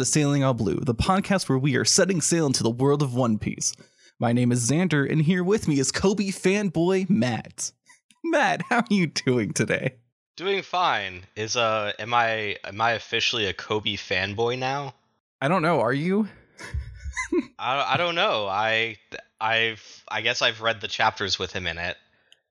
to Sailing All Blue, the podcast where we are setting sail into the world of One Piece. My name is Xander, and here with me is Koby fanboy Matt. Matt, how are you doing today? Doing fine. Is uh am I am I officially a Koby fanboy now? I don't know, are you? I I don't know. I I've I guess I've read the chapters with him in it.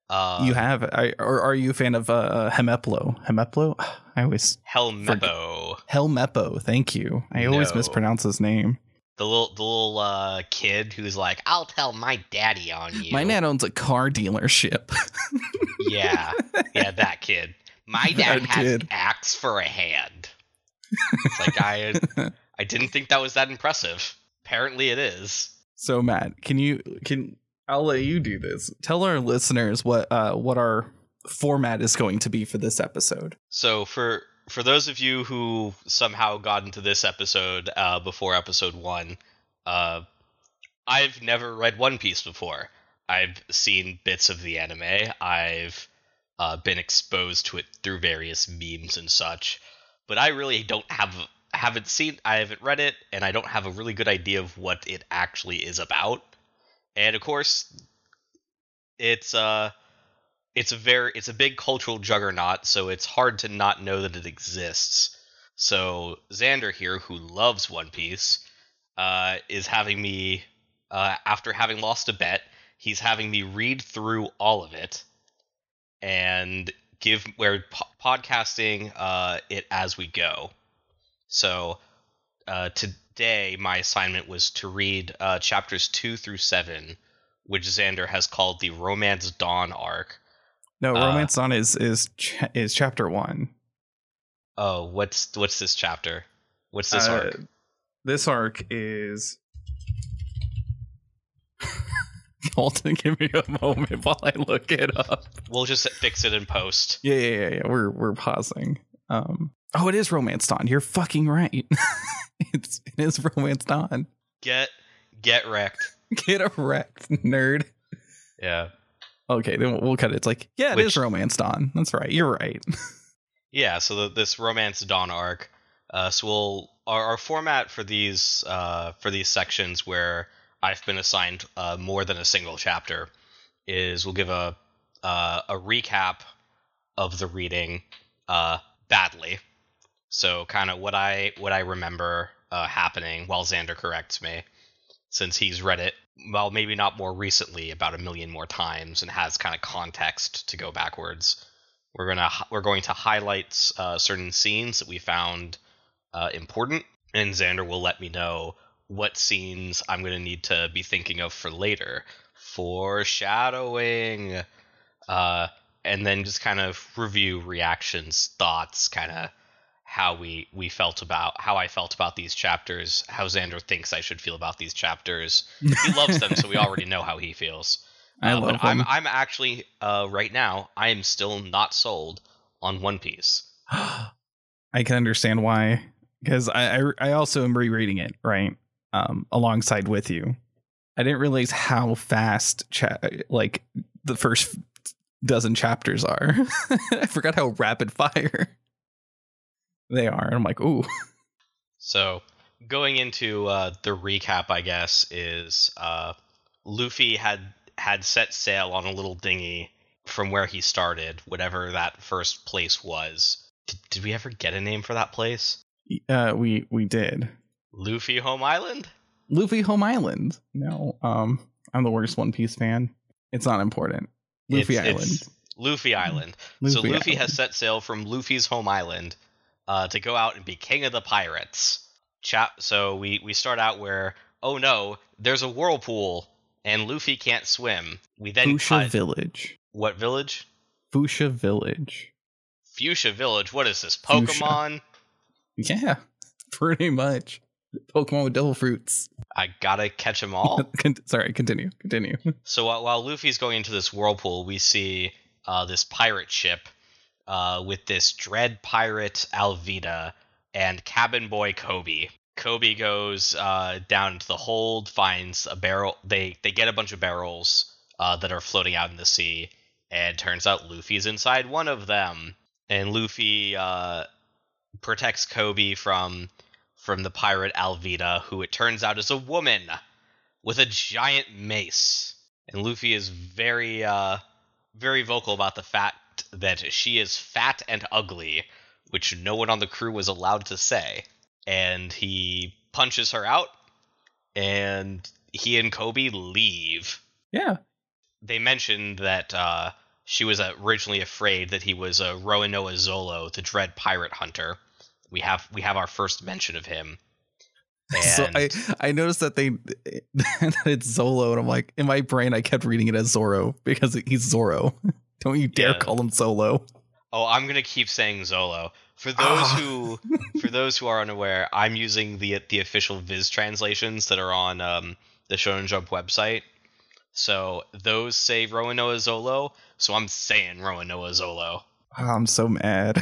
Uh you have, I, or are you a fan of uh, Hemeplo? Hemeplo? I always Helmeppo. Helmeppo. Thank you. I always No. mispronounce his name. The little the little uh kid who's like, I'll tell my daddy on you. My dad owns a car dealership. Yeah. Yeah, that kid. My That dad has kid. axe for a hand. It's like I I didn't think that was that impressive. Apparently it is. So Matt, can you can I'll let you do this. Tell our listeners what uh what our format is going to be for this episode. So for for those of you who somehow got into this episode uh, before episode one, uh, I've never read One Piece before. I've seen bits of the anime. I've uh, been exposed to it through various memes and such, but I really don't have haven't seen I haven't read it, and I don't have a really good idea of what it actually is about. And of course, it's uh it's a very it's a big cultural juggernaut, so it's hard to not know that it exists. So Xander here, who loves One Piece, uh, is having me uh, after having lost a bet, he's having me read through all of it and give we're po- podcasting uh, it as we go. So uh, today, my assignment was to read uh, chapters two through seven, which Xander has called the Romance Dawn arc. No, Uh, Romance Dawn is is ch- is chapter 1. Oh, what's what's this chapter? What's this Uh, arc? This arc is Hold on, give me a moment while I look it up. We'll just fix it in post. Yeah, yeah, yeah, yeah. We're we're pausing. Um Oh, it is Romance Dawn. You're fucking right. it's it is Romance Dawn. Get get wrecked. Get a wrecked, nerd. Yeah. Okay, then we'll, cut it. It's like, yeah, it is Which- Romance Dawn. That's right. You're right. Yeah, so the, this Romance Dawn arc. Uh, so we'll our, our format for these uh, for these sections where I've been assigned uh, more than a single chapter is we'll give a uh, a recap of the reading uh, badly. So kind of what I what I remember uh, happening while Xander corrects me, since he's read it well maybe not more recently about a million more times and has kind of context to go backwards. We're gonna we're going to highlight uh, certain scenes that we found uh, important, and Xander will let me know what scenes I'm gonna need to be thinking of for later. Foreshadowing, uh, and then just kind of review reactions, thoughts, kind of how we we felt about how I felt about these chapters, how Xander thinks I should feel about these chapters. He loves them, so we already know how he feels. I Uh, love but I'm them. I'm actually uh, right now I am still not sold on One Piece. I can understand why because I, I I also am rereading it right um alongside with you. I didn't realize how fast cha- like the first dozen chapters are. I forgot how rapid fire they are. And I'm like, ooh, So going into uh, the recap, I guess is uh, Luffy had had set sail on a little dinghy from where he started, whatever that first place was. Did, did we ever get a name for that place? uh, we we did Luffy Home Island. Luffy Home Island. No, um, I'm the worst One Piece fan. It's not important. Luffy It's- Island. it's Luffy Island. so Luffy Luffy Island. has set sail from Luffy's home island uh, to go out and be king of the pirates. Chap. So we we start out where oh no, there's a whirlpool and Luffy can't swim. We then Fuchsia cut Village. what village? Fuchsia Village. Fuchsia Village. What is this? Fuchsia. Pokemon? Yeah, pretty much. Pokemon with devil fruits. I gotta catch them all. Sorry, continue. Continue. So while, while Luffy's going into this whirlpool, we see uh, this pirate ship uh, with this dread pirate Alvida and cabin boy Koby. Koby goes uh, down to the hold, finds a barrel. They they get a bunch of barrels uh, that are floating out in the sea, and turns out Luffy's inside one of them. And Luffy uh, protects Koby from from the pirate Alvida, who it turns out is a woman with a giant mace. And Luffy is very uh, very vocal about the fact that she is fat and ugly, which no one on the crew was allowed to say. And he punches her out, and he and Koby leave. Yeah. They mentioned that uh, she was originally afraid that he was a Roronoa Zolo, the dread pirate hunter. We have we have our first mention of him. And So I I noticed that they that it's Zolo, and I'm like, in my brain, I kept reading it as Zoro because he's Zoro. Don't you dare Yeah. call him Solo. Oh, I'm gonna keep saying Zolo. For those Ah. who, for those who are unaware, I'm using the the official Viz translations that are on um, the Shonen Jump website. So those say Roronoa Zolo, so I'm saying Roronoa Zolo. Oh, I'm so mad.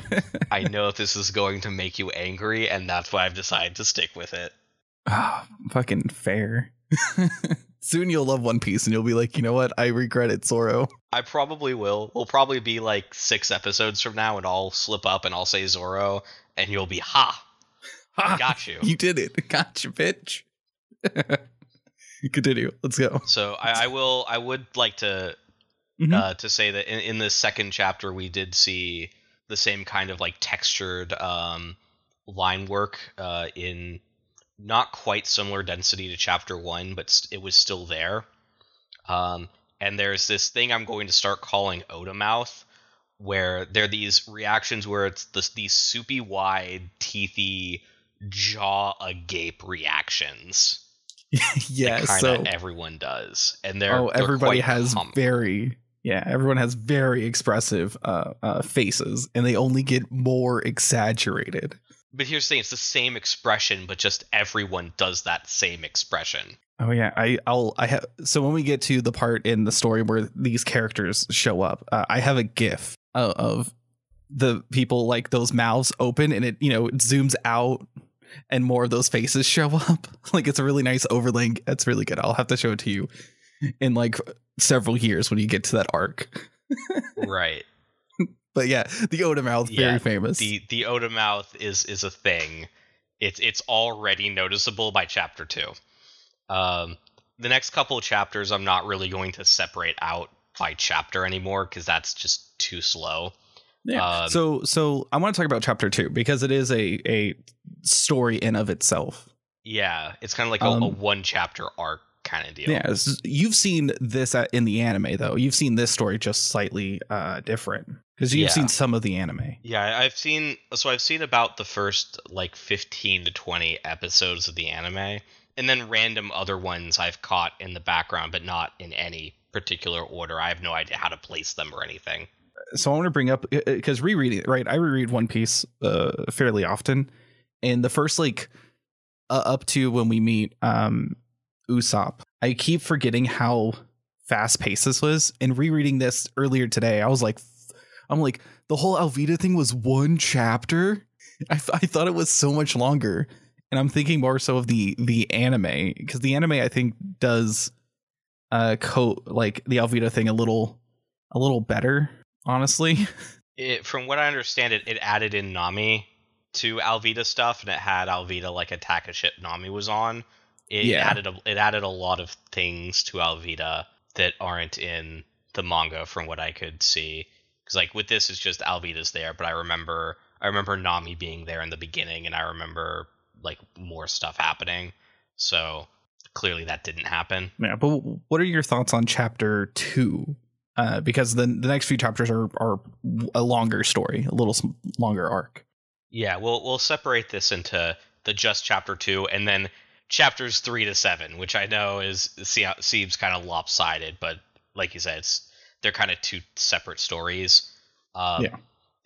I know this is going to make you angry, and that's why I've decided to stick with it. Ah, fucking fair. Soon you'll love One Piece, and you'll be like, you know what? I regret it, Zoro. I probably will. We'll probably be like six episodes from now, and I'll slip up and I'll say Zoro, and you'll be ha, Ha! got you. You did it. Gotcha, bitch. Continue. Let's go. So I, I will. I would like to Mhm. uh, to say that in, in the second chapter we did see the same kind of like textured um, line work uh, in not quite similar density to chapter one, but st- it was still there. Um, and there's this thing I'm going to start calling Oda mouth, where there are these reactions where it's this, these soupy wide, teethy, jaw agape reactions. yeah. So, everyone does, and they're oh, they're everybody quite has common. very, yeah, everyone has very expressive uh, uh, faces, and they only get more exaggerated. But here's the thing: it's the same expression, but just everyone does that same expression. Oh yeah, I I'll I have so when we get to the part in the story where these characters show up, uh, I have a GIF of, of the people like those mouths open and it you know it zooms out and more of those faces show up. like it's a really nice overlay. It's really good. I'll have to show it to you in like several years when you get to that arc. right. But yeah, the Oda mouth very Yeah, famous. The the Oda mouth is is a thing. It's it's already noticeable by chapter two. Um, the next couple of chapters, I'm not really going to separate out by chapter anymore because that's just too slow. Yeah. Um, so so I want to talk about chapter two because it is a a story in of itself. Yeah, it's kind of like a, a Um, one chapter arc kind of deal. Yeah, you've seen this in the anime though. You've seen this story just slightly uh different because you've Yeah. seen some of the anime. Yeah, I've seen so I've seen about the first like 15 to 20 episodes of the anime and then random other ones I've caught in the background but not in any particular order. I have no idea how to place them or anything. So I want to bring up because rereading it, right? I reread One Piece uh fairly often, and the first like uh, up to when we meet um Usopp, I keep forgetting how fast paced this was. And rereading this earlier today, I was like, I'm like the whole Alvida thing was one chapter. I, th- I thought it was so much longer, and I'm thinking more so of the the anime because the anime I think does uh coat like the Alvida thing a little a little better, honestly. It, from what I understand it it added in Nami to Alvida stuff and it had Alvida like attack a ship Nami was on. It Yeah. added a, it added a lot of things to Alvida that aren't in the manga from what I could see. Cuz like with this it's just Alvida's there, but I remember I remember Nami being there in the beginning and I remember like more stuff happening. So clearly that didn't happen. Yeah, but what are your thoughts on chapter two? Uh, because the the next few chapters are are a longer story, a little longer arc. Yeah, we'll we'll separate this into the just chapter two and then chapters three to seven, which I know is see- seems kind of lopsided, but like you said, it's they're kind of two separate stories. Um, Yeah.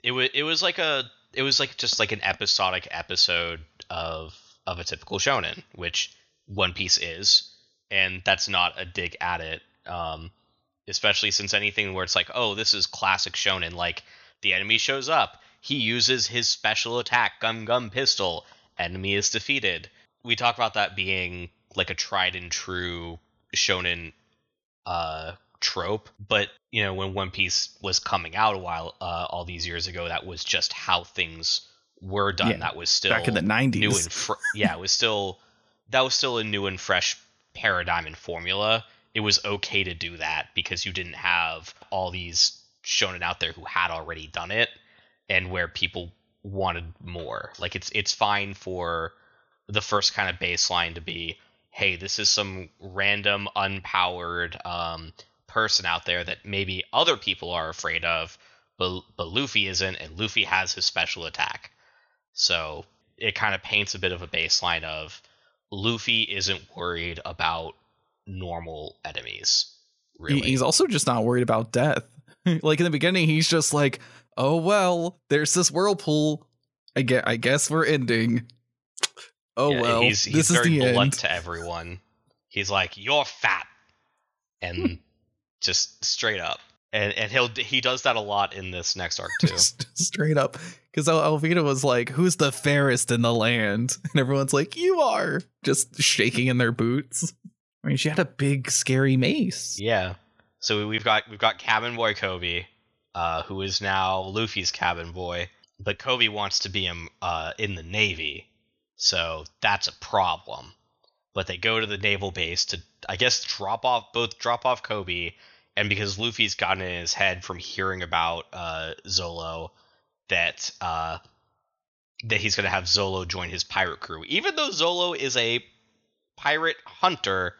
It was it was like a it was like just like an episodic episode of of a typical shonen, which One Piece is, and that's not a dig at it. Um, especially since anything where it's like, oh, this is classic shonen, like The enemy shows up. He uses his special attack, Gum Gum Pistol. Enemy is defeated. We talk about that being like a tried and true shonen uh, trope, but you know when One Piece was coming out a while, uh, all these years ago, that was just how things were done. Yeah, that was still back in the 90s. new and fr- yeah, it was still that was still a new and fresh paradigm and formula. It was okay to do that because you didn't have all these shonen out there who had already done it and where people wanted more. Like it's it's fine for the first kind of baseline to be, hey, this is some random unpowered um, person out there that maybe other people are afraid of, but but Luffy isn't, and Luffy has his special attack. So it kind of paints a bit of a baseline of Luffy isn't worried about normal enemies. Really, He's also just not worried about death. like in the beginning, he's just like, "Oh well, there's this whirlpool. I get. I guess we're ending. Oh Yeah, well, he's, he's this is the blunt end." to everyone. He's like, "You're fat," and just straight up. And and he'll he does that a lot in this next arc too. Just straight up, because Alvida was like, "Who's the fairest in the land?" And everyone's like, "You are." Just shaking in their boots. I mean, she had a big, scary mace. yeah. So we've got we've got cabin boy Koby, uh, who is now Luffy's cabin boy, but Koby wants to be him uh, in the navy, so that's a problem. But they go to the naval base to, I guess, drop off both drop off Koby, and because Luffy's gotten in his head from hearing about uh, Zolo that uh, that he's going to have Zolo join his pirate crew, even though Zolo is a pirate hunter.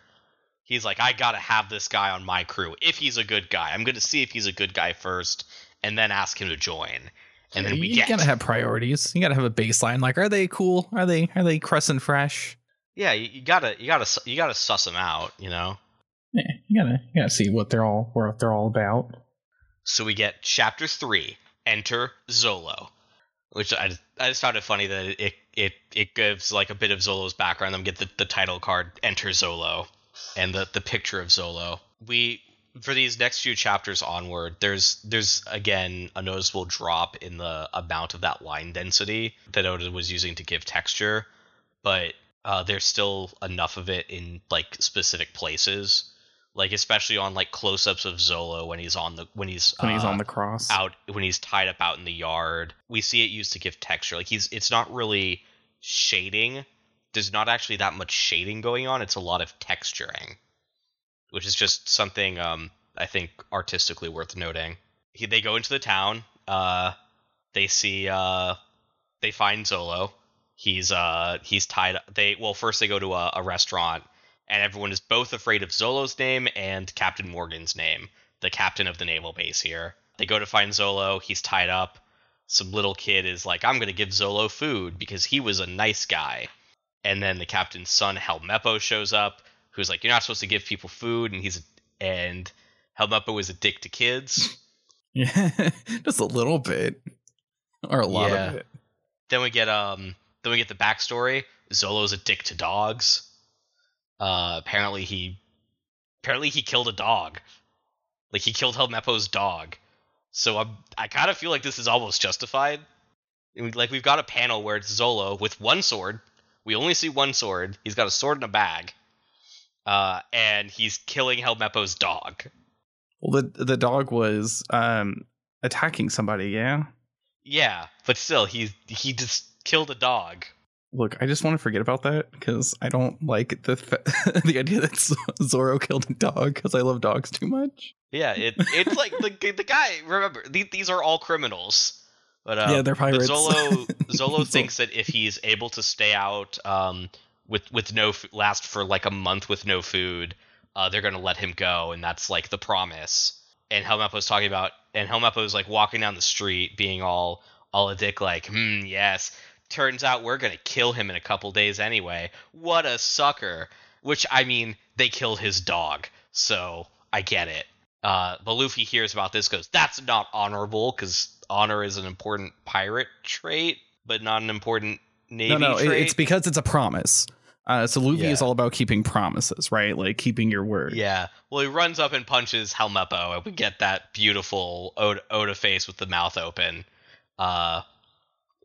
He's like, I gotta have this guy on my crew. If he's a good guy, I'm gonna see if he's a good guy first, and then ask him to join. And then we you get gotta have priorities. You gotta have a baseline. Like, are they cool? Are they are they crescent fresh? yeah, you, you gotta you gotta you gotta suss them out, you know. Yeah, you gotta you gotta see what they're all what they're all about. So we get chapter three, Enter Zolo, which I just, I just found it funny that it it it gives like a bit of Zolo's background. Then get the, the title card, Enter Zolo, and the the picture of Zolo. We for these next few chapters onward, there's there's again a noticeable drop in the amount of that line density that Oda was using to give texture, but uh, there's still enough of it in like specific places, like especially on like close-ups of Zolo when he's on the when he's When he's uh, on the cross. out when he's tied up out in the yard. We see it used to give texture. Like he's it's not really shading. There's not actually that much shading going on. It's a lot of texturing, which is just something um, I think artistically worth noting. He, they go into the town. Uh, they see uh, they find Zolo. He's uh he's tied. They well first they go to a, a restaurant and everyone is both afraid of Zolo's name and Captain Morgan's name, the captain of the naval base here. They go to find Zolo. He's tied up. Some little kid is like, I'm going to give Zolo food because he was a nice guy. And then the captain's son, Helmeppo, shows up, who's like, You're not supposed to give people food. And he's, and Helmeppo is a dick to kids. Yeah, just a little bit, or a lot Yeah. of it. then we get, um, then we get the backstory. Zolo's a dick to dogs. Uh, apparently he, apparently he killed a dog. Like he killed Helmeppo's dog. So I'm, I kind of feel like this is almost justified. Like we've got a panel where it's Zolo with one sword. We only see one sword. He's got a sword in a bag. Uh, and he's killing Helmeppo's dog. Well, the the dog was um attacking somebody. Yeah. Yeah, but still, he he just killed a dog. Look, I just want to forget about that because I don't like the fa- the idea that Z- Zoro killed a dog because I love dogs too much. Yeah, it it's like the the guy. Remember, the, these are all criminals. But uh, yeah, they're but pirates. Zolo Zolo thinks that if he's able to stay out um, with with no f- last for like a month with no food, uh, they're gonna let him go, and that's like the promise. And Helmeppo's talking about, and Helmeppo's like walking down the street, being all all a dick, like, hmm, yes. Turns out we're gonna kill him in a couple days anyway. What a sucker! Which I mean, they killed his dog, so I get it. Uh, but Luffy hears about this, goes, "That's not honorable, because honor is an important pirate trait, but not an important navy no, no, trait." it's because it's a promise. Uh, so Luffy is all about keeping promises, right? Like keeping your word. Yeah. Well, he runs up and punches Helmeppo, and we get that beautiful Oda, Oda face with the mouth open. Uh,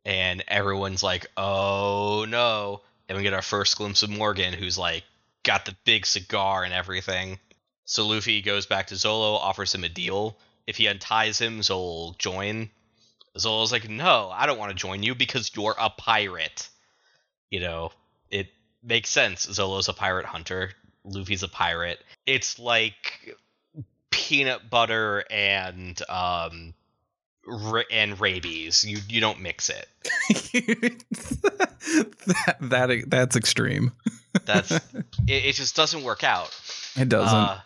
and everyone's like, "Oh no!" And we get our first glimpse of Morgan, who's like got the big cigar and everything. So Luffy goes back to Zolo, offers him a deal. If he unties him, Zolo will join. Zolo's like, "No, I don't want to join you because you're a pirate." You know, it makes sense. Zolo's a pirate hunter. Luffy's a pirate. It's like peanut butter and um ra- and rabies. You you don't mix it. that, that that's extreme. That's it, it. Just doesn't work out. It doesn't. Uh,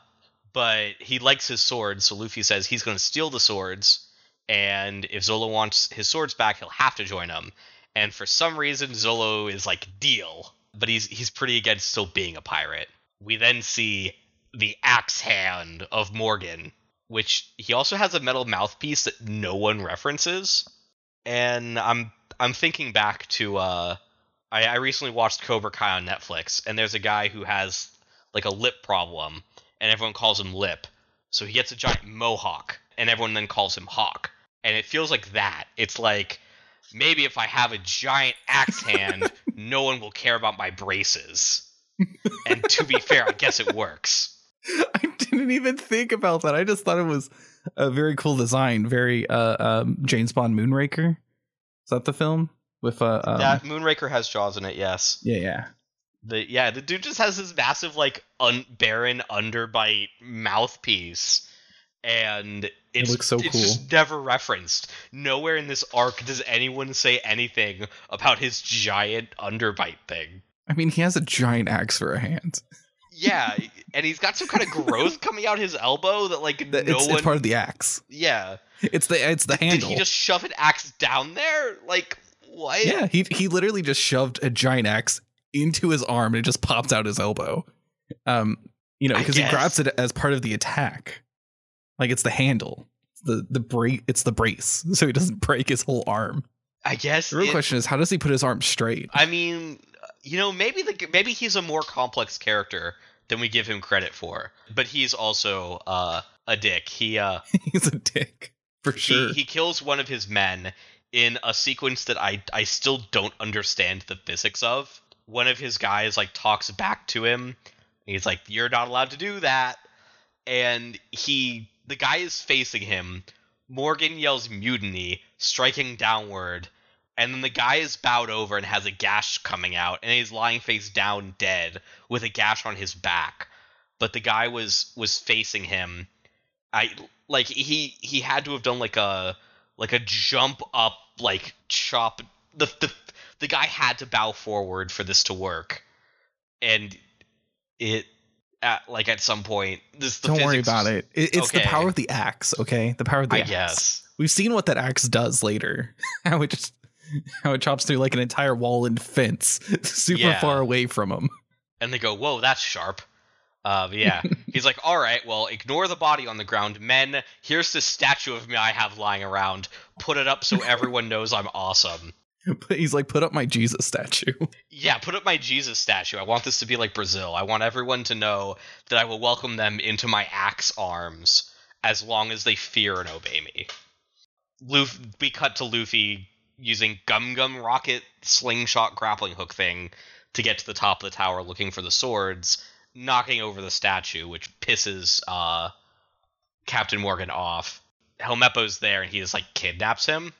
but he likes his swords, so Luffy says he's going to steal the swords, and if Zolo wants his swords back, he'll have to join him. And for some reason, Zolo is like deal, but he's he's pretty against still being a pirate. We then see the axe hand of Morgan, which he also has a metal mouthpiece that no one references. And I'm I'm thinking back to uh, I, I recently watched Cobra Kai on Netflix, and there's a guy who has like a lip problem, and everyone calls him Lip. So he gets a giant mohawk, and everyone then calls him Hawk. And it feels like that. It's like maybe if I have a giant axe hand, no one will care about my braces. And to be fair, I guess it works. I didn't even think about that. I just thought it was a very cool design. Very uh, um, James Bond Moonraker. Is that the film with uh? Um, that Moonraker has jaws in it, yes. yeah, yeah. The yeah, the dude just has this massive like un- barren underbite mouthpiece, and it's, looks so it's cool. just never referenced. Nowhere in this arc does anyone say anything about his giant underbite thing. I mean, he has a giant axe for a hand. Yeah, and he's got some kind of growth coming out his elbow that like no it's, one. it's part of the axe. yeah, It's the it's the handle. did he just shove an axe down there? Like what? yeah, he he literally just shoved a giant axe into his arm and it just popped out his elbow. Um, you know, because he grabs it as part of the attack. Like it's the handle. It's the the brace. It's the brace, so he doesn't break his whole arm. I guess. The real it- question is, how does he put his arm straight? I mean, you know, maybe the maybe he's a more complex character than we give him credit for. But he's also uh, a dick. He uh He's a dick for sure. he, he kills one of his men in a sequence that I I still don't understand the physics of. One of his guys like talks back to him. He's like, "You're not allowed to do that." And he the guy is facing him. Morgan yells mutiny, striking downward, and then the guy is bowed over and has a gash coming out, and he's lying face down dead with a gash on his back. But the guy was was facing him. I like he he had to have done like a like a jump up like chop the the the guy had to bow forward for this to work, and it at like at some point this the Don't worry about it. it it's the power of the axe. Okay, the power of the I axe. guess. We've seen what that axe does later. how it just how it chops through like an entire wall and fence, super Yeah. far away from him. and they go, "Whoa, that's sharp." Uh, yeah, he's like, "All right, well, ignore the body on the ground, men. Here's this statue of me I have lying around. Put it up so everyone knows I'm awesome." But he's like, put up my Jesus statue. Yeah, put up my Jesus statue. I want this to be like Brazil. I want everyone to know that I will welcome them into my axe arms as long as they fear and obey me. Luffy, we cut to Luffy using Gum Gum Rocket slingshot grappling hook thing to get to the top of the tower looking for the swords, knocking over the statue, which pisses uh, Captain Morgan off. Helmeppo's there and he just like kidnaps him.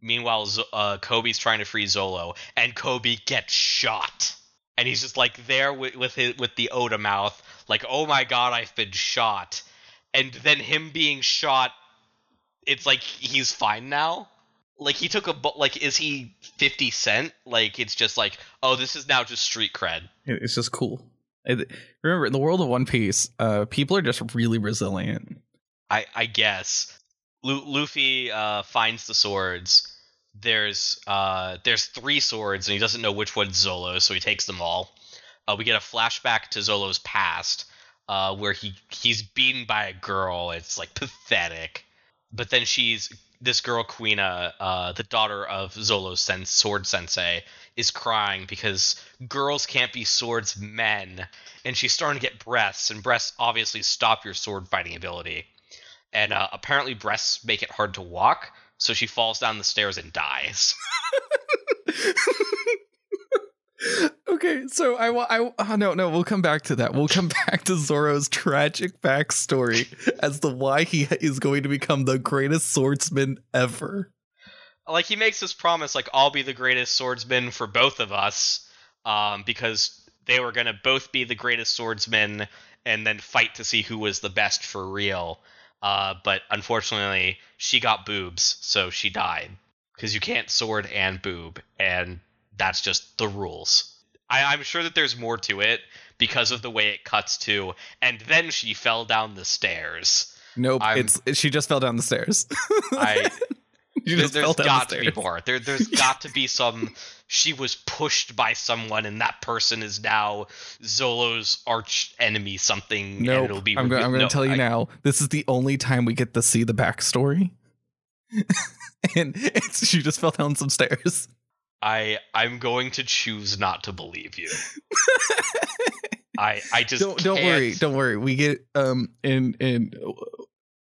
Meanwhile, uh, Koby's trying to free Zolo, and Koby gets shot. And he's just like there with with, his, with the Oda mouth, like, "Oh my god, I've been shot." And then him being shot, it's like he's fine now. Like he took a bu- like, is he Fifty Cent? Like it's just like, oh, this is now just street cred. It's just cool. It- remember, in the world of One Piece, uh, people are just really resilient. I I guess. Lu- Luffy uh, finds the swords. There's uh there's three swords and he doesn't know which one's Zolo, so he takes them all. Uh, we get a flashback to Zolo's past, uh, where he he's beaten by a girl. It's like pathetic, but then she's this girl Kuina, uh, the daughter of Zolo's sen- sword sensei, is crying because girls can't be swordsmen, and she's starting to get breasts, and breasts obviously stop your sword fighting ability, and uh, apparently breasts make it hard to walk, so she falls down the stairs and dies. okay, so I will. I oh, no no. We'll come back to that. We'll come back to Zoro's tragic backstory as to why he is going to become the greatest swordsman ever. like he makes this promise like i'll be the greatest swordsman for both of us um, because they were going to both be the greatest swordsmen and then fight to see who was the best for real uh, but unfortunately she got boobs so she died because you can't sword and boob and that's just the rules I, i'm sure that there's more to it because of the way it cuts to and then she fell down the stairs Nope, I'm- it's she just fell down the stairs. i there, just fell there's down got the to be more. There, there's got to be some. She was pushed by someone, and that person is now Zolo's arch enemy. Something. and Nope. it'll be I'm, I'm going to no, tell you I- now. This is the only time we get to see the backstory. and it's, she just fell down some stairs. I, I'm going to choose not to believe you. I, I just don't don't worry, don't worry. We get um in in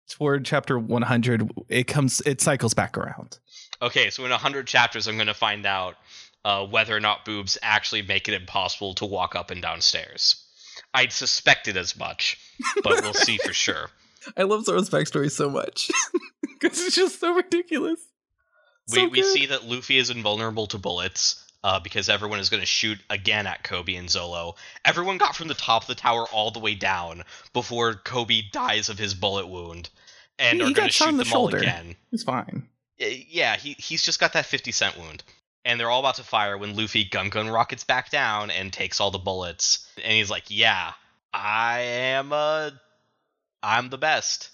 toward chapter 100. It comes, it cycles back around. Okay, so in hundred chapters, I'm going to find out uh, whether or not boobs actually make it impossible to walk up and down stairs. I'd suspected as much, but we'll see for sure. I love Zoro's backstory so much because it's just so ridiculous. We, So we see that Luffy is invulnerable to bullets uh, because everyone is going to shoot again at Koby and Zolo. Everyone got from the top of the tower all the way down before Koby dies of his bullet wound, and He- are going to shoot in them the all shoulder. again. It's fine. Uh, Yeah, he he's just got that 50 cent wound. And they're all about to fire when Luffy gum gum rockets back down and takes all the bullets. And he's like, "Yeah, I am uh I'm the best."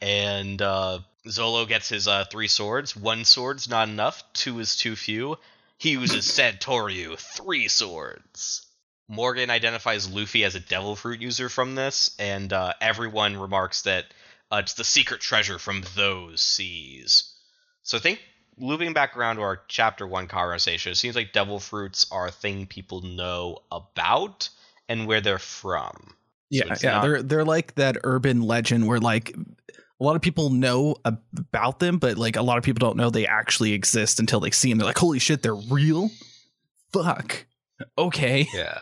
And uh Zolo gets his uh three swords. One sword's not enough, two is too few. He uses Santoryu, three swords. Morgan identifies Luffy as a devil fruit user from this, and uh, everyone remarks that uh, it's the secret treasure from those seas. So I think looping back around to our chapter one conversation, it seems like devil fruits are a thing people know about and where they're from. Yeah, it's yeah. not- They're they're like that urban legend where like a lot of people know about them, but like a lot of people don't know they actually exist until they see them. They're like, holy shit, they're real. Fuck. Okay. Yeah.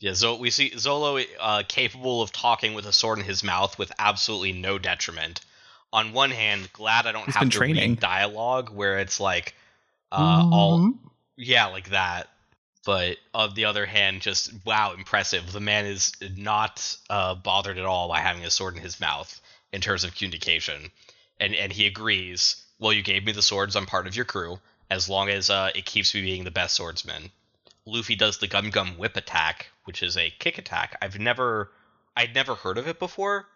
Yeah, Zo- we see Zolo uh, capable of talking with a sword in his mouth with absolutely no detriment. On one hand, glad I don't He's have to training. read dialogue where it's like, uh, all Mhm. yeah, like that. But on the other hand, just wow, impressive. The man is not uh, bothered at all by having a sword in his mouth in terms of communication, and and he agrees. Well, you gave me the swords. I'm part of your crew. As long as uh, it keeps me being the best swordsman. Luffy does the Gum Gum Whip attack, which is a kick attack. I've never, I'd never heard of it before.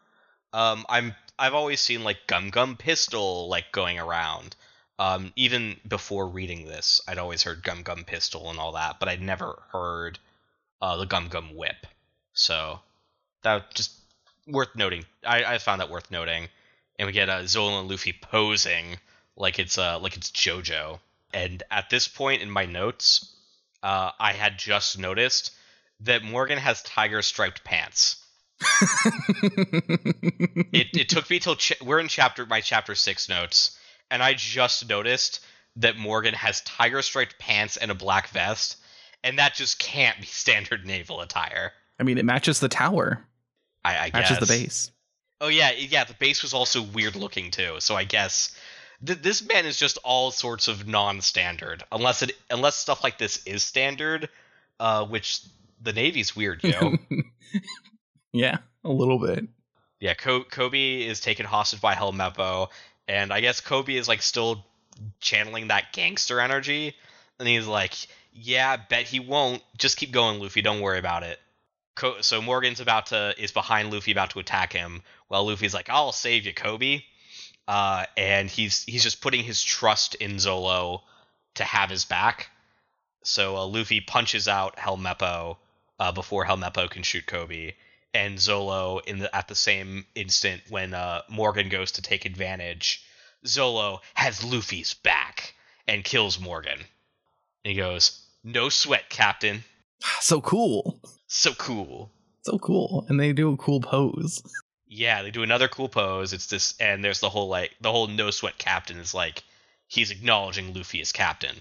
Um, I'm I've always seen like Gum Gum Pistol like going around. Um, even before reading this, I'd always heard Gum Gum Pistol and all that, but I'd never heard uh, the Gum Gum Whip. So that just worth noting. I, I found that worth noting. And we get uh, Zolo and Luffy posing like it's uh like it's JoJo. And at this point in my notes, uh, I had just noticed that Morgan has tiger striped pants. It, it took me till ch- we're in chapter my chapter six notes, and I just noticed that Morgan has tiger striped pants and a black vest, and that just can't be standard naval attire. I mean, it matches the tower, I, I guess matches the base. Oh yeah, yeah. The base was also weird looking too. So I guess th- this man is just all sorts of non-standard, unless it unless stuff like this is standard, uh, which the Navy's weird, yo. yeah, a little bit. yeah, Ko- Koby is taken hostage by Helmeppo, and I guess Koby is like still channeling that gangster energy, and he's like, "Yeah, bet he won't. Just keep going, Luffy. Don't worry about it." Co- so Morgan's about to is behind Luffy, about to attack him, while Luffy's like, "I'll save you, Koby," uh, and he's he's just putting his trust in Zolo to have his back. So uh, Luffy punches out Helmeppo uh, before Helmeppo can shoot Koby, and Zolo in the at the same instant when uh, Morgan goes to take advantage, Zolo has Luffy's back and kills Morgan. And he goes, "No sweat, Captain. So cool. So cool." So cool. And they do a cool pose. Yeah, they do another cool pose. It's this, and there's the whole like the whole no sweat captain is like he's acknowledging Luffy as captain,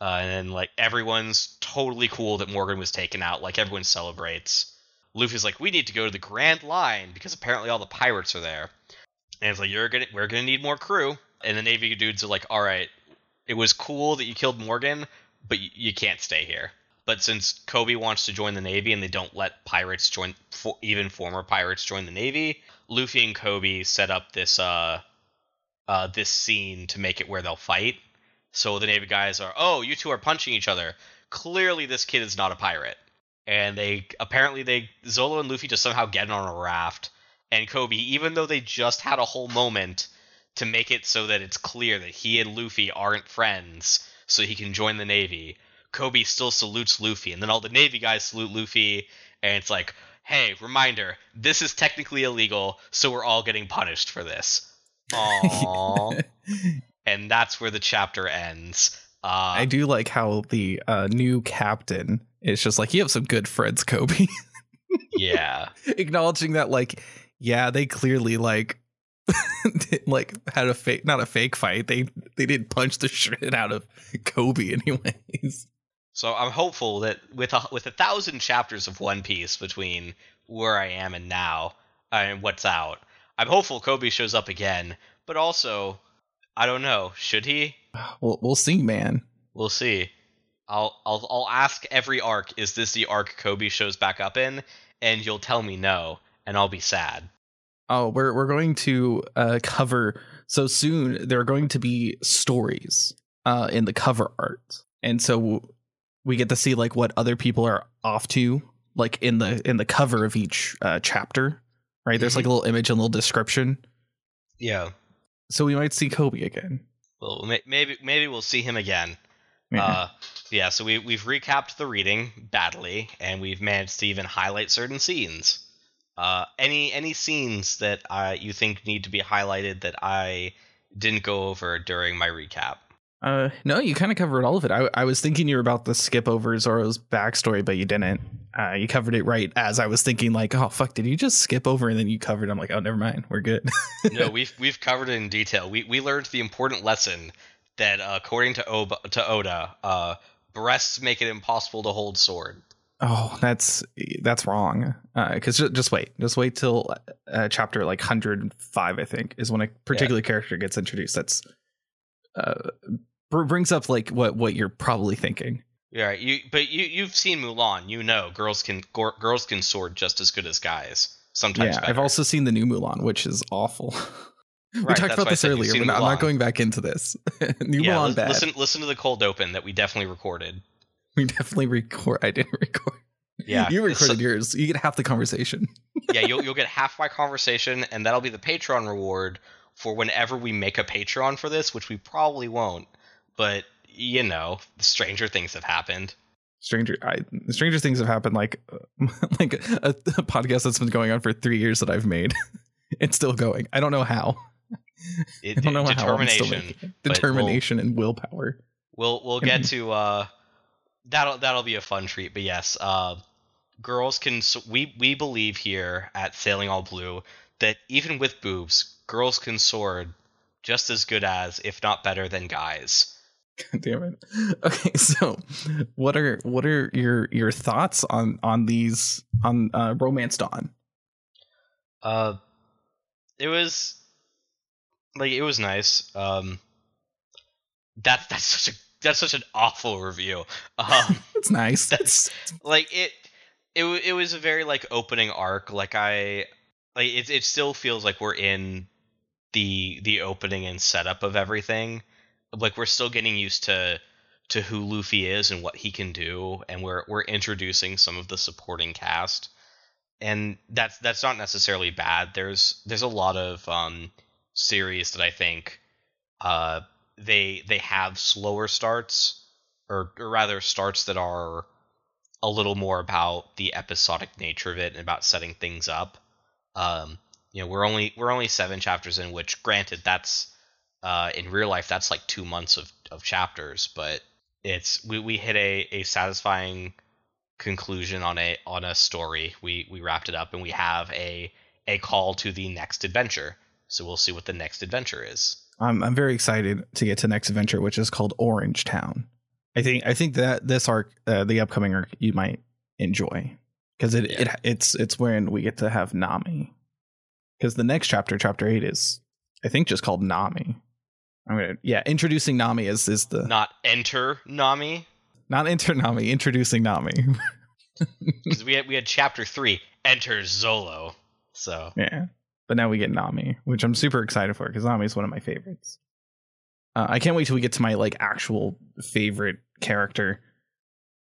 uh, and then like everyone's totally cool that Morgan was taken out. Like everyone celebrates. Luffy's like, we need to go to the Grand Line because apparently all the pirates are there, and it's like you're gonna we're gonna need more crew. And the Navy dudes are like, all right, it was cool that you killed Morgan, but y- you can't stay here. But since Koby wants to join the Navy and they don't let pirates join, even former pirates join the Navy, Luffy and Koby set up this uh, uh, this scene to make it where they'll fight. So the Navy guys are, oh, you two are punching each other. Clearly, this kid is not a pirate. And they apparently they Zolo and Luffy just somehow get on a raft. And Koby, even though they just had a whole moment to make it so that it's clear that he and Luffy aren't friends, so he can join the Navy, Koby still salutes Luffy, and then all the Navy guys salute Luffy, and it's like, hey, reminder, this is technically illegal, so we're all getting punished for this. Aww. and that's where the chapter ends. Uh, I do like how the uh, new captain is just like, you have some good friends, Koby. yeah. Acknowledging that, like, yeah, they clearly like like had a fake not a fake fight. They they did punch the shit out of Koby anyways. So I'm hopeful that with a, with a thousand chapters of One Piece between where I am and now and what's out, I'm hopeful Koby shows up again. But also, I don't know. Should he? We'll we'll see, man. We'll see. I'll I'll I'll ask every arc. Is this the arc Koby shows back up in? And you'll tell me no, and I'll be sad. Oh, we're we're going to uh, cover so soon. There are going to be stories uh, in the cover art, and so we get to see like what other people are off to, like in the in the cover of each uh, chapter. Right? There's like a little image and a little description. Yeah. So we might see Koby again. Well, maybe maybe we'll see him again. Yeah. Uh, yeah. So we we've recapped the reading badly, and we've managed to even highlight certain scenes. Uh, any any scenes that uh, you think need to be highlighted that I didn't go over during my recap? Uh, no, you kind of covered all of it. I, I was thinking you were about to skip over Zoro's backstory, but you didn't. Uh, you covered it right as I was thinking, like, oh fuck, did you just skip over and then you covered? I'm like, oh, never mind, we're good. no, we've we've covered it in detail. We we learned the important lesson that uh, according to Oba, to Oda, uh, breasts make it impossible to hold sword. oh, that's that's wrong. Because just, just wait, just wait till uh, chapter like 105, I think, is when a particular character gets introduced. That's uh, brings up like what what you're probably thinking. Yeah, you but you you've seen Mulan. You know, girls can gor- girls can sword just as good as guys. Sometimes. yeah, better. I've also seen the new Mulan, which is awful. we Right, talked about this earlier. not, I'm not going back into this. new yeah, Mulan bad. listen listen to the cold open that we definitely recorded. We definitely record. I didn't record. Yeah, you recorded so- yours. You get half the conversation. yeah, you'll you'll get half my conversation, and that'll be the Patreon reward for whenever we make a Patreon for this, which we probably won't. But you know, stranger things have happened. Stranger, I, stranger things have happened. Like, like a, a podcast that's been going on for three years that I've made. it's still going. I don't know how. It, I don't know how. Determination. it. but we'll- Determination and willpower. We'll we'll get to uh, that'll that'll be a fun treat. But yes, uh, girls can. We we believe here at Sailing All Blue that even with boobs, girls can sword just as good as, if not better than, guys. God damn it. Okay, so what are what are your your thoughts on on these on uh, Romance Dawn? Uh, it was like it was nice. Um, that's that's such a that's such an awful review. Um, It's nice. That's- like it it it was a very like opening arc. Like I like it it still feels like we're in the the opening and setup of everything. Like we're still getting used to to who Luffy is and what he can do, and we're we're introducing some of the supporting cast. And that's that's not necessarily bad. There's there's a lot of um series that I think uh they they have slower starts or, or rather starts that are a little more about the episodic nature of it and about setting things up. Um, you know, we're only we're only seven chapters in, which granted that's Uh, in real life, that's like two months of, of chapters, but it's we, we hit a, a satisfying conclusion on a on a story. We we wrapped it up, and we have a a call to the next adventure. So we'll see what the next adventure is. I'm I'm very excited to get to next adventure, which is called Orange Town. I think I think that this arc, uh, the upcoming arc, you might enjoy because it, Yeah. it it's it's when we get to have Nami. Because the next chapter, chapter eight, is I think just called Nami. I'm gonna yeah, introducing Nami is is the not, enter Nami not enter Nami, introducing Nami. because we had we had chapter three enter Zolo. So yeah, but now we get Nami, which I'm super excited for because Nami is one of my favorites. Uh, I can't wait till we get to my like actual favorite character,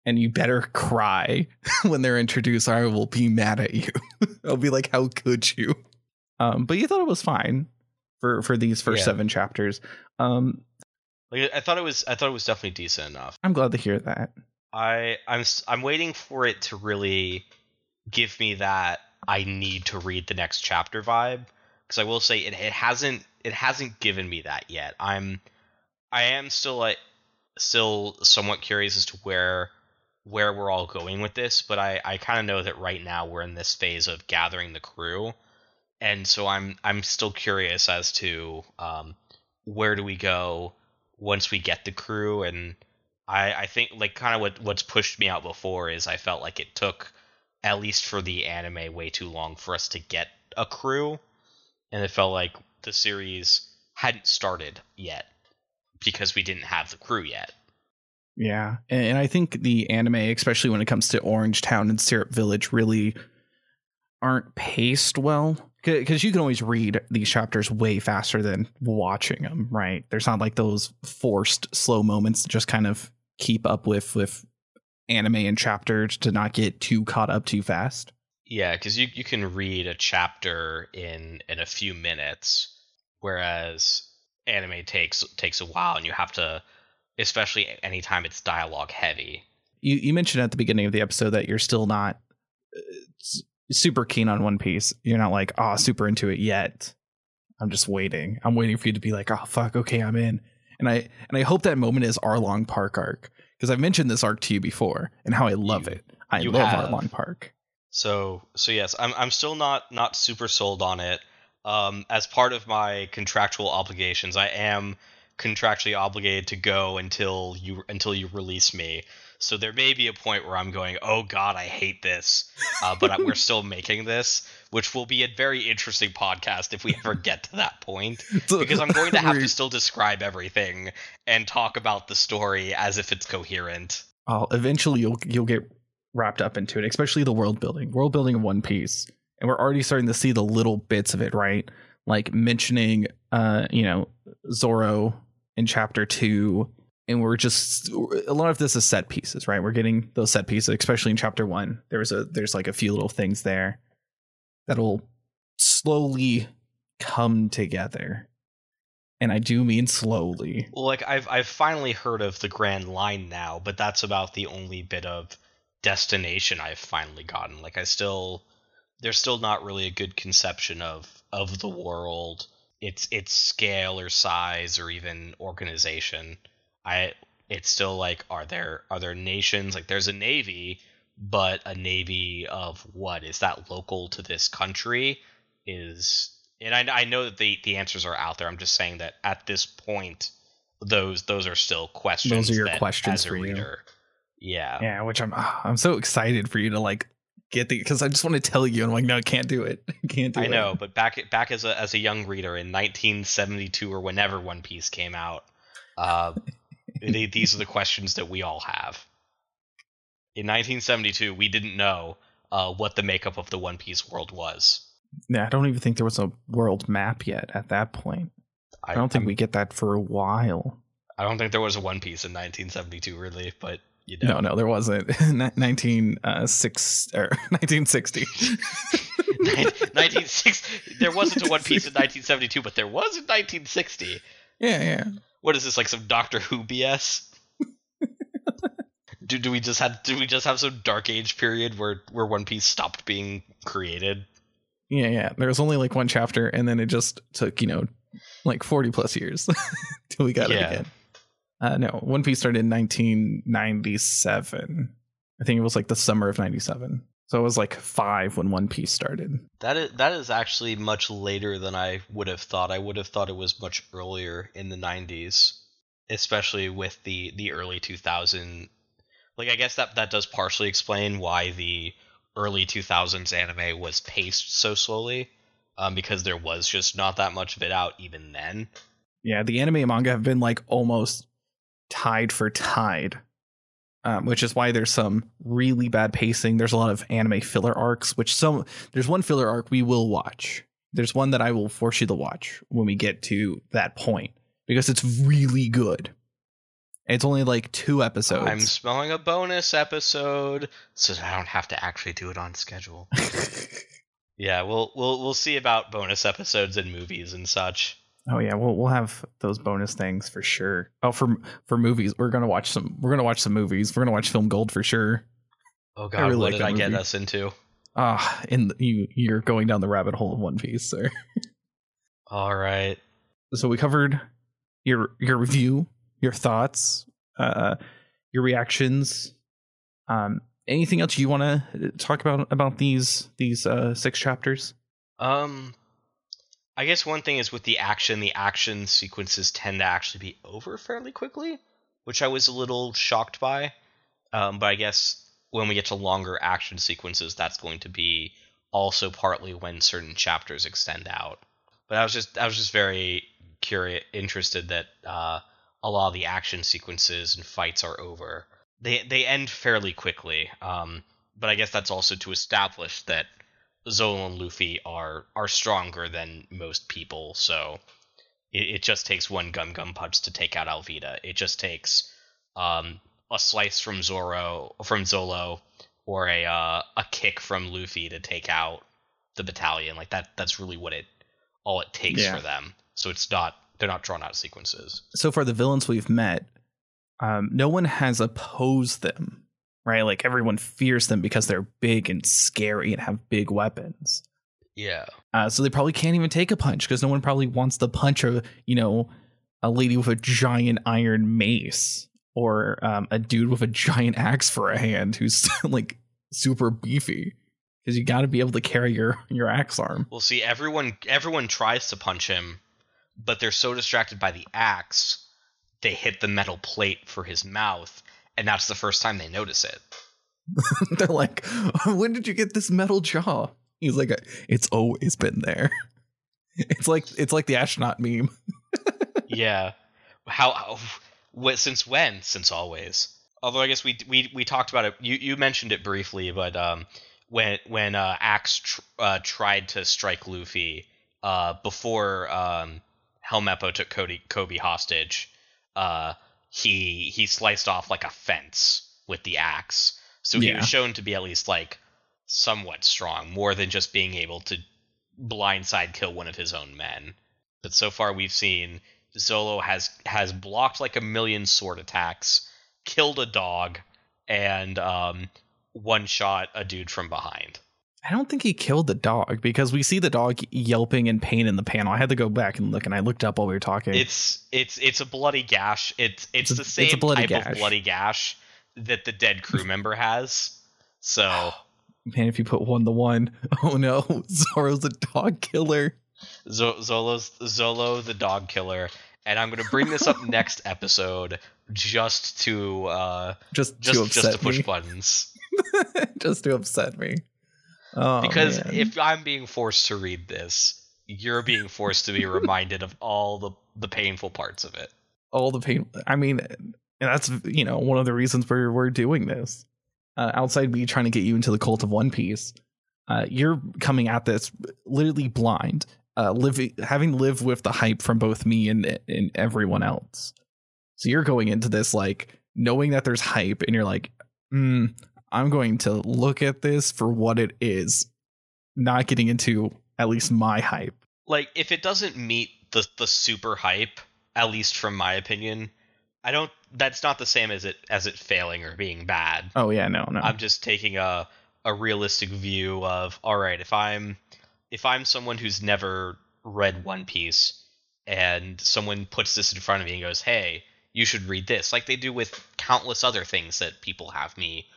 and you better cry when they're introduced, or I will be mad at you. I'll be like, "How could you?" Um, but you thought it was fine for for these first Yeah. seven chapters. Um, like I thought it was I thought it was definitely decent enough. I'm glad to hear that. I I'm I'm waiting for it to really give me that I need to read the next chapter vibe because I will say it, it hasn't it hasn't given me that yet. I'm I am still like still somewhat curious as to where where we're all going with this, but I I kind of know that right now we're in this phase of gathering the crew, and so I'm I'm still curious as to um, where do we go once we get the crew and I, I think like kind of what what's pushed me out before is I felt like it took at least for the anime way too long for us to get a crew and it felt like the series hadn't started yet because we didn't have the crew yet. Yeah, and, I think the anime, especially when it comes to Orange Town and Syrup Village, really aren't paced well. Because you can always read these chapters way faster than watching them, right? There's not like those forced slow moments to just kind of keep up with with anime and chapters to not get too caught up too fast. Yeah, because you, you can read a chapter in in a few minutes, whereas anime takes takes a while and you have to especially anytime it's dialogue heavy. You you mentioned at the beginning of the episode that you're still not uh, super keen on One Piece. You're not like oh super into it yet. I'm just waiting. I'm waiting for you to be like oh fuck okay I'm in. And I and I hope that moment is Arlong Park arc because I've mentioned this arc to you before and how I love You- it. I love have. Arlong Park. So so yes, I'm I'm still not not super sold on it. Um, as part of my contractual obligations, I am contractually obligated to go until you until you release me. So there may be a point where I'm going, oh god, I hate this, uh, but we're still making this, which will be a very interesting podcast if we ever get to that point. Because I'm going to have to still describe everything and talk about the story as if it's coherent. Well, eventually you'll you'll get wrapped up into it, especially the world building, world building of One Piece, and we're already starting to see the little bits of it, right? Like mentioning, uh, you know, Zoro in chapter two, and we're just a lot of this is set pieces, right? We're getting those set pieces, especially in chapter one. There's a there's like a few little things there that'll slowly come together, and I do mean slowly. Well, like I've I've finally heard of the Grand Line now, but that's about the only bit of destination I've finally gotten. Like I still there's still not really a good conception of of the world, its its scale or size or even organization. I it's still like are there are there nations like there's a navy, but a navy of what is that local to this country is and I, I know that the the answers are out there. I'm just saying that at this point, those those are still questions. Those are your that, questions as a for you. reader. Yeah. Yeah, which I'm ah, I'm so excited for you to like get the because I just want to tell you and I'm like no, I can't do it. I can't do I it. know, but back back as a as a young reader in 1972 or whenever One Piece came out, uh, they, these are the questions that we all have. In 1972, we didn't know uh, what the makeup of the One Piece world was. Yeah, I don't even think there was a world map yet at that point. I, don't think I'm- we get that for a while. I don't think there was a One Piece in 1972, really. But you know, No, no, there wasn't. Ni- Nineteen uh, six or nineteen sixty. 1960. There wasn't a One Piece in 1972, but there was in 1960. Yeah, yeah. What is this like some Doctor Who BS? do do we just have do we just have some dark age period where where One Piece stopped being created? Yeah, yeah. There was only like one chapter, and then it just took you know like 40 plus years till we got it again. Uh, no, One Piece started in 1997. I think it was like the summer of 97. So it was like five when One Piece started. That is that is actually much later than I would have thought. I would have thought it was much earlier in the '90s, especially with the the early 2000. Like I guess that that does partially explain why the early 2000s anime was paced so slowly, um, because there was just not that much of it out even then. Yeah, the anime and manga have been like almost tied for tied, um, which is why there's some really bad pacing. There's a lot of anime filler arcs, which some there's one filler arc we will watch. There's one that I will force you to watch when we get to that point because it's really good. It's only like two episodes. I'm smelling a bonus episode, so I don't have to actually do it on schedule. yeah, we'll we'll we'll see about bonus episodes and movies and such. Oh yeah, we'll we'll have those bonus things for sure. Oh, for for movies, we're gonna watch some. We're gonna watch some movies. We're gonna watch Film Gold for sure. Oh I god, really what like did I get us into? Ah, and you you're going down the rabbit hole of One Piece, sir. All right. so we covered your your review, your thoughts, uh, your reactions. Um, anything else you want to talk about about these these uh, six chapters? Um I guess one thing is with the action, the action sequences tend to actually be over fairly quickly, which I was a little shocked by. Um, but I guess when we get to longer action sequences, that's going to be also partly when certain chapters extend out. But I was just I was just very curious, interested that uh, a lot of the action sequences and fights are over. They they end fairly quickly. Um, but I guess that's also to establish that Zolo and Luffy are are stronger than most people, so it, it just takes one gum gum punch to take out Alvida. It just takes um, a slice from Zoro from Zolo or a uh, a kick from Luffy to take out the battalion. Like that that's really what it all it takes Yeah. for them. So it's not they're not drawn out sequences. So far, the villains we've met, um, no one has opposed them, right? Like everyone fears them because they're big and scary and have big weapons. Yeah. Uh, so they probably can't even take a punch because no one probably wants to punch a you know a lady with a giant iron mace or um, a dude with a giant axe for a hand who's like super beefy because you got to be able to carry your your axe arm. Well, see, everyone everyone tries to punch him, but they're so distracted by the axe, they hit the metal plate for his mouth, and that's the first time they notice it. They're like, when did you get this metal jaw? He's like, it's always been there. It's like it's like the astronaut meme. yeah. How, how what, since when? Since always. Although I guess we we we talked about it. You you mentioned it briefly, but um, when when uh, Axe tr- uh, tried to strike Luffy, uh, before um, Helmeppo took Cody Koby hostage, uh, he he sliced off like a fence with the axe. So he Yeah. was shown to be at least like somewhat strong, more than just being able to blindside kill one of his own men. But so far we've seen Zolo has has blocked like a million sword attacks, killed a dog, and um, one shot a dude from behind. I don't think he killed the dog because we see the dog yelping in pain in the panel. I had to go back and look, and I looked up while we were talking. It's it's it's a bloody gash. It's It's it's, the it's same a type gash. of bloody gash that the dead crew member has. So Man, if you put one to one, oh no, Zoro's a dog killer. Zo- Zolo's Zolo the dog killer, and I'm gonna bring this up next episode just to uh Just, just to just to push me. buttons. just to upset me. Oh, because man. if I'm being forced to read this, you're being forced to be reminded of all the the painful parts of it. all the pain, I mean, and that's you know one of the reasons we're we're doing this. Uh, outside me trying to get you into the cult of One Piece, uh, you're coming at this literally blind, uh, living having lived with the hype from both me and and everyone else. So you're going into this like knowing that there's hype, and you're like, mm, I'm going to look at this for what it is, not getting into at least my hype. Like if it doesn't meet the the super hype, at least from my opinion, I don't. That's not the same as it as it failing or being bad. Oh yeah, no, no. I'm just taking a a realistic view of all right, if I'm if I'm someone who's never read One Piece and someone puts this in front of me and goes, "Hey, you should read this," like they do with countless other things that people have me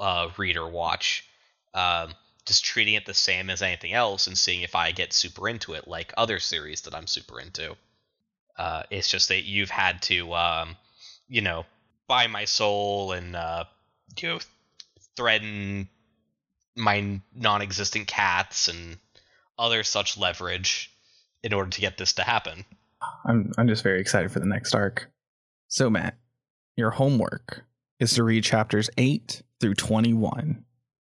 uh, read or watch. Um, just treating it the same as anything else and seeing if I get super into it, like other series that I'm super into. Uh, it's just that you've had to, um, you know, buy my soul and uh, you know threaten my non-existent cats and other such leverage in order to get this to happen. I'm I'm just very excited for the next arc. So Matt, your homework is to read chapters 8 through 21.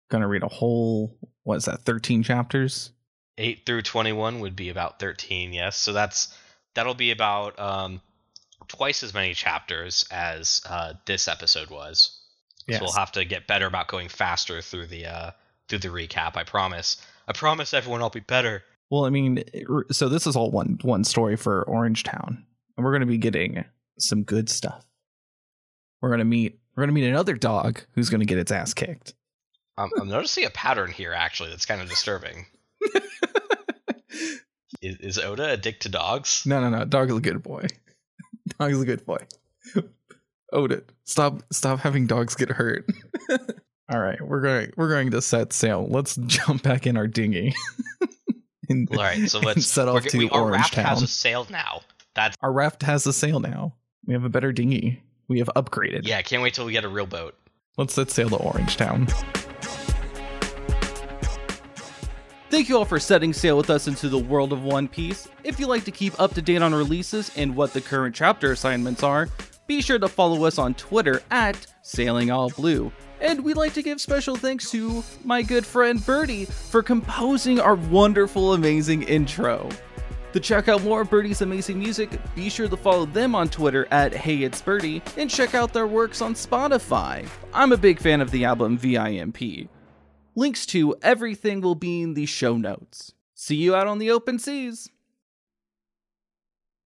Gonna read a whole what is that 13 chapters? 8 through 21 would be about 13, yes. So that's that'll be about um twice as many chapters as uh this episode was. Yes. So we'll have to get better about going faster through the uh through the recap, I promise. I promise everyone I'll be better. Well, I mean, so this is all one one story for Orange Town, and we're going to be getting some good stuff. We're going to meet we're going to meet another dog who's going to get its ass kicked. I'm, I'm noticing a pattern here actually that's kind of disturbing. Is, is Oda addicted to dogs? no, no, no. Dog is a good boy. Dog is a good boy. Oda, stop stop having dogs get hurt. all right, we're going we're going to set sail. Let's jump back in our dinghy. and, All right, so let's set off to we, our Orange raft Town. has a sail now. That's Our raft has a sail now. We have a better dinghy. We have upgraded. yeah. Can't wait till we get a real boat. Let's set sail to Orange Town. Thank you all for setting sail with us into the world of One Piece. If you'd like to keep up to date on releases and what the current chapter assignments are, be sure to follow us on Twitter at Sailing All Blue. And we'd like to give special thanks to my good friend Bertie for composing our wonderful, amazing intro. To check out more of Bertie's amazing music, be sure to follow them on Twitter at Hey It's Bertie and check out their works on Spotify. I'm a big fan of the album VIMP. Links to everything will be in the show notes. See you out on the open seas.